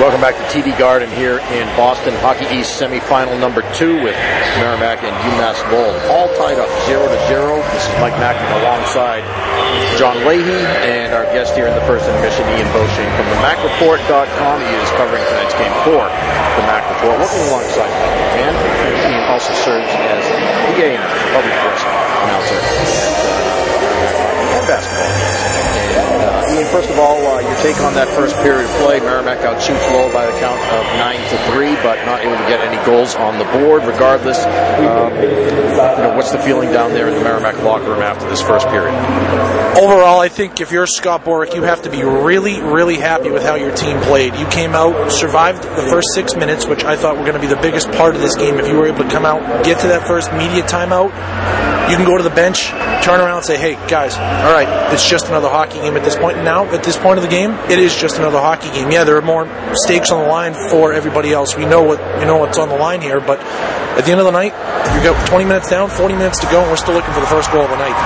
Welcome back to TD Garden here in Boston. Hockey East semifinal number two with Merrimack and UMass Lowell. All tied up 0 to 0. This is Mike Mackman alongside John Leahy and our guest here in the first intermission, Ian Beauchesne from the MackReport.com. He is covering tonight's game for the Mack Report. Working alongside and Ian also serves as the game public address announcer and basketball. Ian, first of all, uh, your take on that first period of play. Merrimack outshoots Lowell by the count of 9 to 3, but not able to get any goals on the board. Regardless, um, you know, what's the feeling down there in the Merrimack locker room after this first period? Overall, I think if you're Scott Borek, you have to be really, really happy with how your team played. You came out, survived the first six minutes, which I thought were going to be the biggest part of this game. If you were able to come out, get to that first media timeout, you can go to the bench, turn around and say, hey, guys, all right, it's just another hockey game at this point. Now, at this point of the game, it is just another hockey game. Yeah, there are more stakes on the line for everybody else. We know what we know what's on the line here, but at the end of the night, you got 20 minutes down, 40 minutes to go, and we're still looking for the first goal of the night.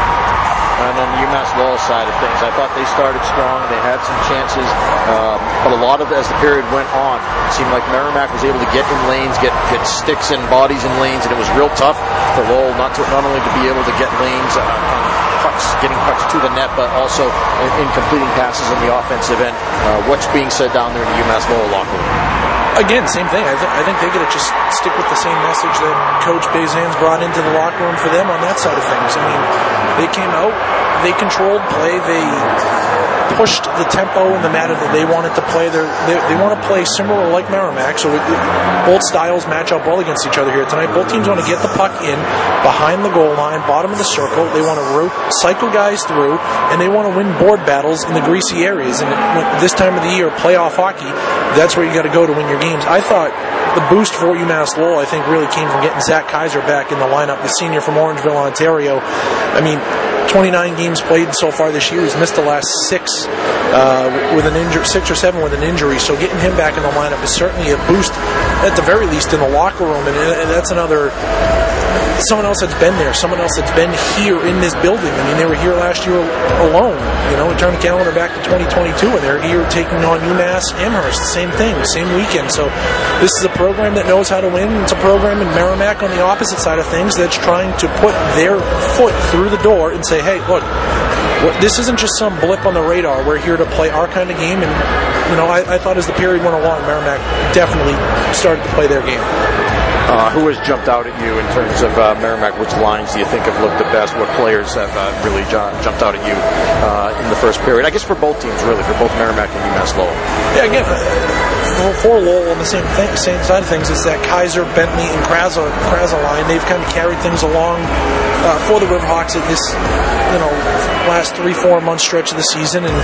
And then the UMass Lowell side of things, I thought they started strong. They had some chances, um, but a lot of as the period went on, it seemed like Merrimack was able to get in lanes, get get sticks and bodies in lanes, and it was real tough for Lowell not to not only to be able to get lanes. Uh, pucks, getting pucks to the net, but also in, in completing passes in the offensive end. Uh, what's being said down there in the UMass Lowell locker room? Again, same thing. I, th- I think they got to just stick with the same message that Coach Bazin's brought into the locker room for them on that side of things. I mean, they came out, they controlled play, they pushed the tempo and the manner that they wanted to play. They're, they they want to play similar like Merrimack, so it, both styles match up well against each other here tonight. Both teams want to get the puck in behind the goal line, bottom of the circle. They want to ro- cycle guys through, and they want to win board battles in the greasy areas. And this time of the year, playoff hockey, that's where you got to go to win your games. I thought the boost for UMass Lowell, I think, really came from getting Zach Kaiser back in the lineup, the senior from Orangeville, Ontario. I mean, 29 games played so far this year. He's missed the last six uh, with an injury, six or seven with an injury. So getting him back in the lineup is certainly a boost, at the very least, in the locker room, and, and that's another someone else that's been there, someone else that's been here in this building. I mean, they were here last year alone. You know, we turn the calendar back to 2022, and they're here taking on UMass Amherst. Same thing, same weekend. So this is a program that knows how to win. It's a program in Merrimack on the opposite side of things that's trying to put their foot through the door and say, hey, look, this isn't just some blip on the radar. We're here to play our kind of game. And, you know, I, I thought as the period went along, Merrimack definitely started to play their game. Uh, who has jumped out at you in terms of uh, Merrimack? Which lines do you think have looked the best? What players have uh, really ju- jumped out at you uh, in the first period? I guess for both teams, really, for both Merrimack and UMass Lowell. Yeah, again, for, Lowell on the same thing, same side of things is that Kaiser, Bentley, and Crasa, Crasa line. They've kind of carried things along uh, for the Riverhawks at this, you know, last three, four month stretch of the season, and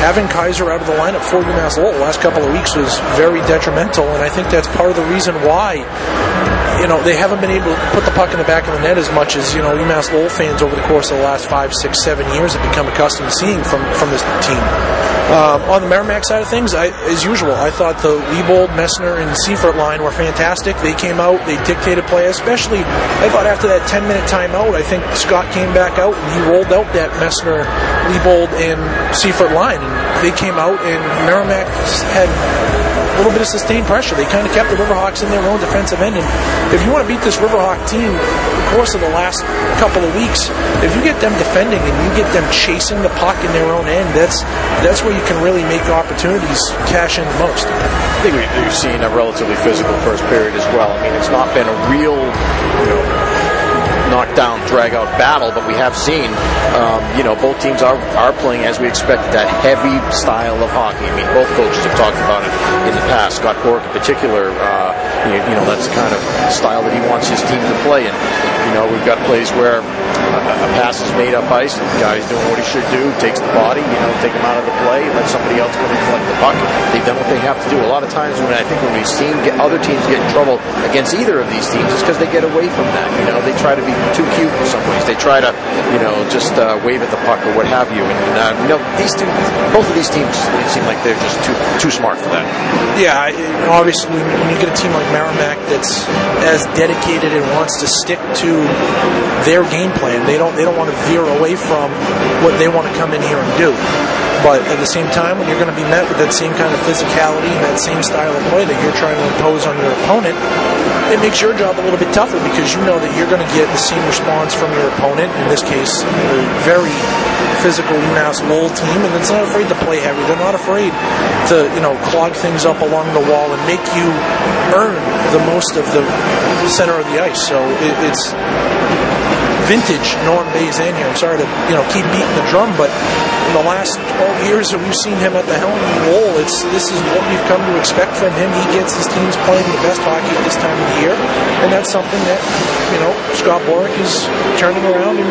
having Kaiser out of the lineup for UMass Lowell the last couple of weeks was very detrimental, and I think that's part of the reason why you know, they haven't been able to put the puck in the back of the net as much as, you know, UMass Lowell fans over the course of the last five, six, seven years have become accustomed to seeing from, from this team. Uh, on the Merrimack side of things, I, as usual, I thought the Liebold, Messner, and Seyfert line were fantastic. They came out, they dictated play, especially, I thought after that 10 minute timeout, I think Scott came back out and he rolled out that Messner, Liebold, and Seyfert line. And they came out, and Merrimack had a little bit of sustained pressure. They kind of kept the Riverhawks in their own defensive end. And if you want to beat this Riverhawk team, the course of the last couple of weeks, if you get them defending and you get them chasing the puck in their own end, that's that's where you can really make opportunities cash in the most. I think we've seen a relatively physical first period as well. I mean, it's not been a real, you know, knockdown, drag out battle, but we have seen, um, you know, both teams are, are playing as we expected, that heavy style of hockey. I mean, both coaches have talked about it in the past. Scott Borek in particular, uh, you, you, know, that's the kind of style that he wants his team to play. And, you know, we've got plays where a pass is made up ice, the guy's doing what he should do, takes the body, you know, take him out of the play, let somebody else come and collect the puck. They've done what they have to do. A lot of times when I think when we've seen get other teams get in trouble against either of these teams, it's because they get away from that. You know, they try to be too cute in some ways. Try to, you know, just uh, wave at the puck or what have you. And uh, you know, these two, both of these teams seem like they're just too too smart for that. Yeah, obviously when you get a team like Merrimack that's as dedicated and wants to stick to their game plan, they don't they don't want to veer away from what they want to come in here and do. But at the same time, when you're going to be met with that same kind of physicality and that same style of play that you're trying to impose on your opponent, it makes your job a little bit tougher because you know that you're going to get the same response from your opponent. In this case, a very physical UMass Lowell team, and it's not afraid to play heavy. They're not afraid to you know clog things up along the wall and make you earn the most of the center of the ice. So it, it's vintage Norm Bazin here. I'm sorry to you know keep beating the drum, but in the last 12 years that we've seen him at the helm of the role, it's this is what we've come to expect from him. He gets his teams playing the best hockey at this time of the year, and that's something that you know Scott Borek is turning around and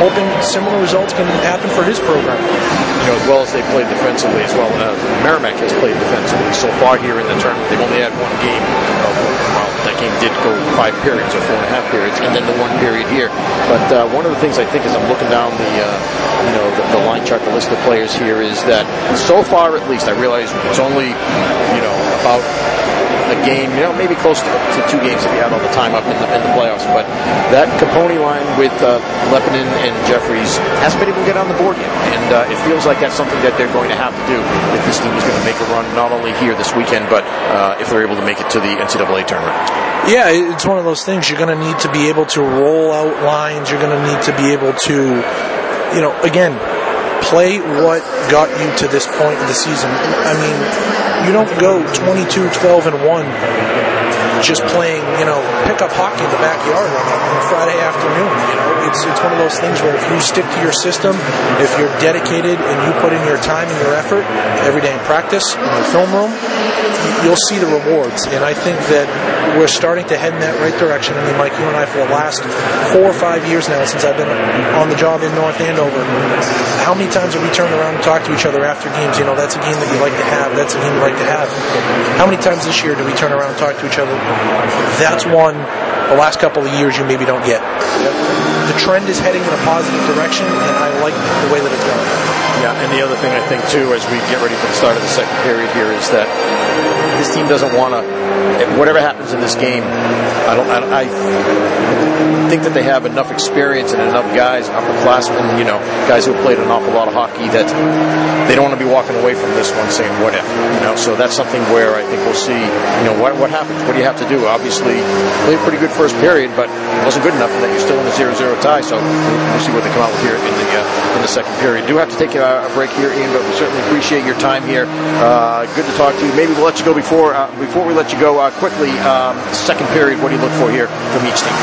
hoping similar results can happen for his program. You know, as well as they played defensively as well. Uh, Merrimack has played defensively so far here in the tournament. They've only had one game. well, that game did go five periods or four and a half periods, and then the one period here. But uh, one of the things I think as I'm looking down the, uh, you know, the, the, line chart, the list of players here is that so far at least, I realize it's only, you know, about a game, you know, maybe close to, to two games that we had all the time up in the, in the playoffs. But that Copponi line with uh, Lepinen and Jefferies hasn't been able to get on the board yet. And uh, it feels like that's something that they're going to have to do if this team is going to make a run, not only here this weekend, but uh, if they're able to make it to the NCAA tournament. Yeah, it's one of those things. You're going to need to be able to roll out lines. You're going to need to be able to, you know, again, play what got you to this point in the season. I mean, you don't go 22, 12, and 1 just playing, you know, pickup hockey in the backyard on a, on a Friday afternoon. You know, it's it's one of those things where if you stick to your system, if you're dedicated and you put in your time and your effort every day in practice in the film room, you'll see the rewards. And I think that we're starting to head in that right direction. I mean, Mike, you and I, for the last four or five years now, since I've been on the job in North Andover, how many times have we turned around and talked to each other after games? You know, that's a game that you like to have. That's a game you like to have. How many times this year do we turn around and talk to each other? That's one the last couple of years you maybe don't get. The trend is heading in a positive direction, and I like the way that it's going. Yeah, and the other thing I think too, as we get ready for the start of the second period here, is that this team doesn't want to. Whatever happens in this game, I don't. I, I, think that they have enough experience and enough guys, upperclassmen, you know, guys who have played an awful lot of hockey that they don't want to be walking away from this one saying what if, you know. So that's something where I think we'll see, you know, what what happens. What do you have to do? Obviously, played a pretty good first period, but it wasn't good enough that you're still in a 0-0 tie. So we'll see what they come out with here in the uh, in the second period. Do have to take a, a break here, Ian, but we certainly appreciate your time here. Uh, good to talk to you. Maybe we'll let you go before uh, before we let you go uh, quickly. Um, second period, what do you look for here from each team?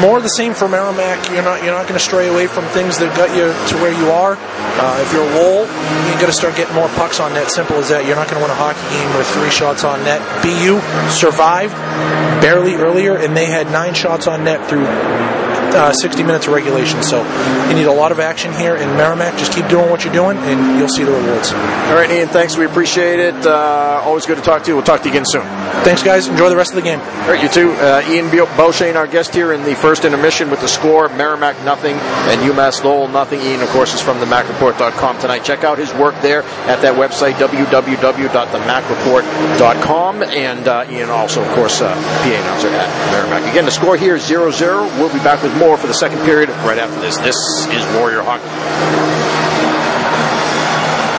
More the same for Merrimack. You're not you're not going to stray away from things that got you to where you are. Uh, if you're Lowell, you got to start getting more pucks on net. Simple as that. You're not going to win a hockey game with three shots on net. BU survived barely earlier, and they had nine shots on net through uh, 60 minutes of regulation. So you need a lot of action here in Merrimack. Just keep doing what you're doing, and you'll see the rewards. All right, Ian. Thanks. We appreciate it. Uh, always good to talk to you. We'll talk to you again soon. Thanks, guys. Enjoy the rest of the game. All right, you too. Uh, Ian Beauchesne, our guest here in the first intermission with the score: Merrimack nothing and UMass Lowell nothing. Ian, of course, is from themackreport.com tonight. Check out his work there at that website www.themackreport.com, and uh, Ian also, of course, uh, PA announcer at Merrimack. Again, the score here is 0-0. We'll be back with more for the second period right after this. This is Warrior Hockey.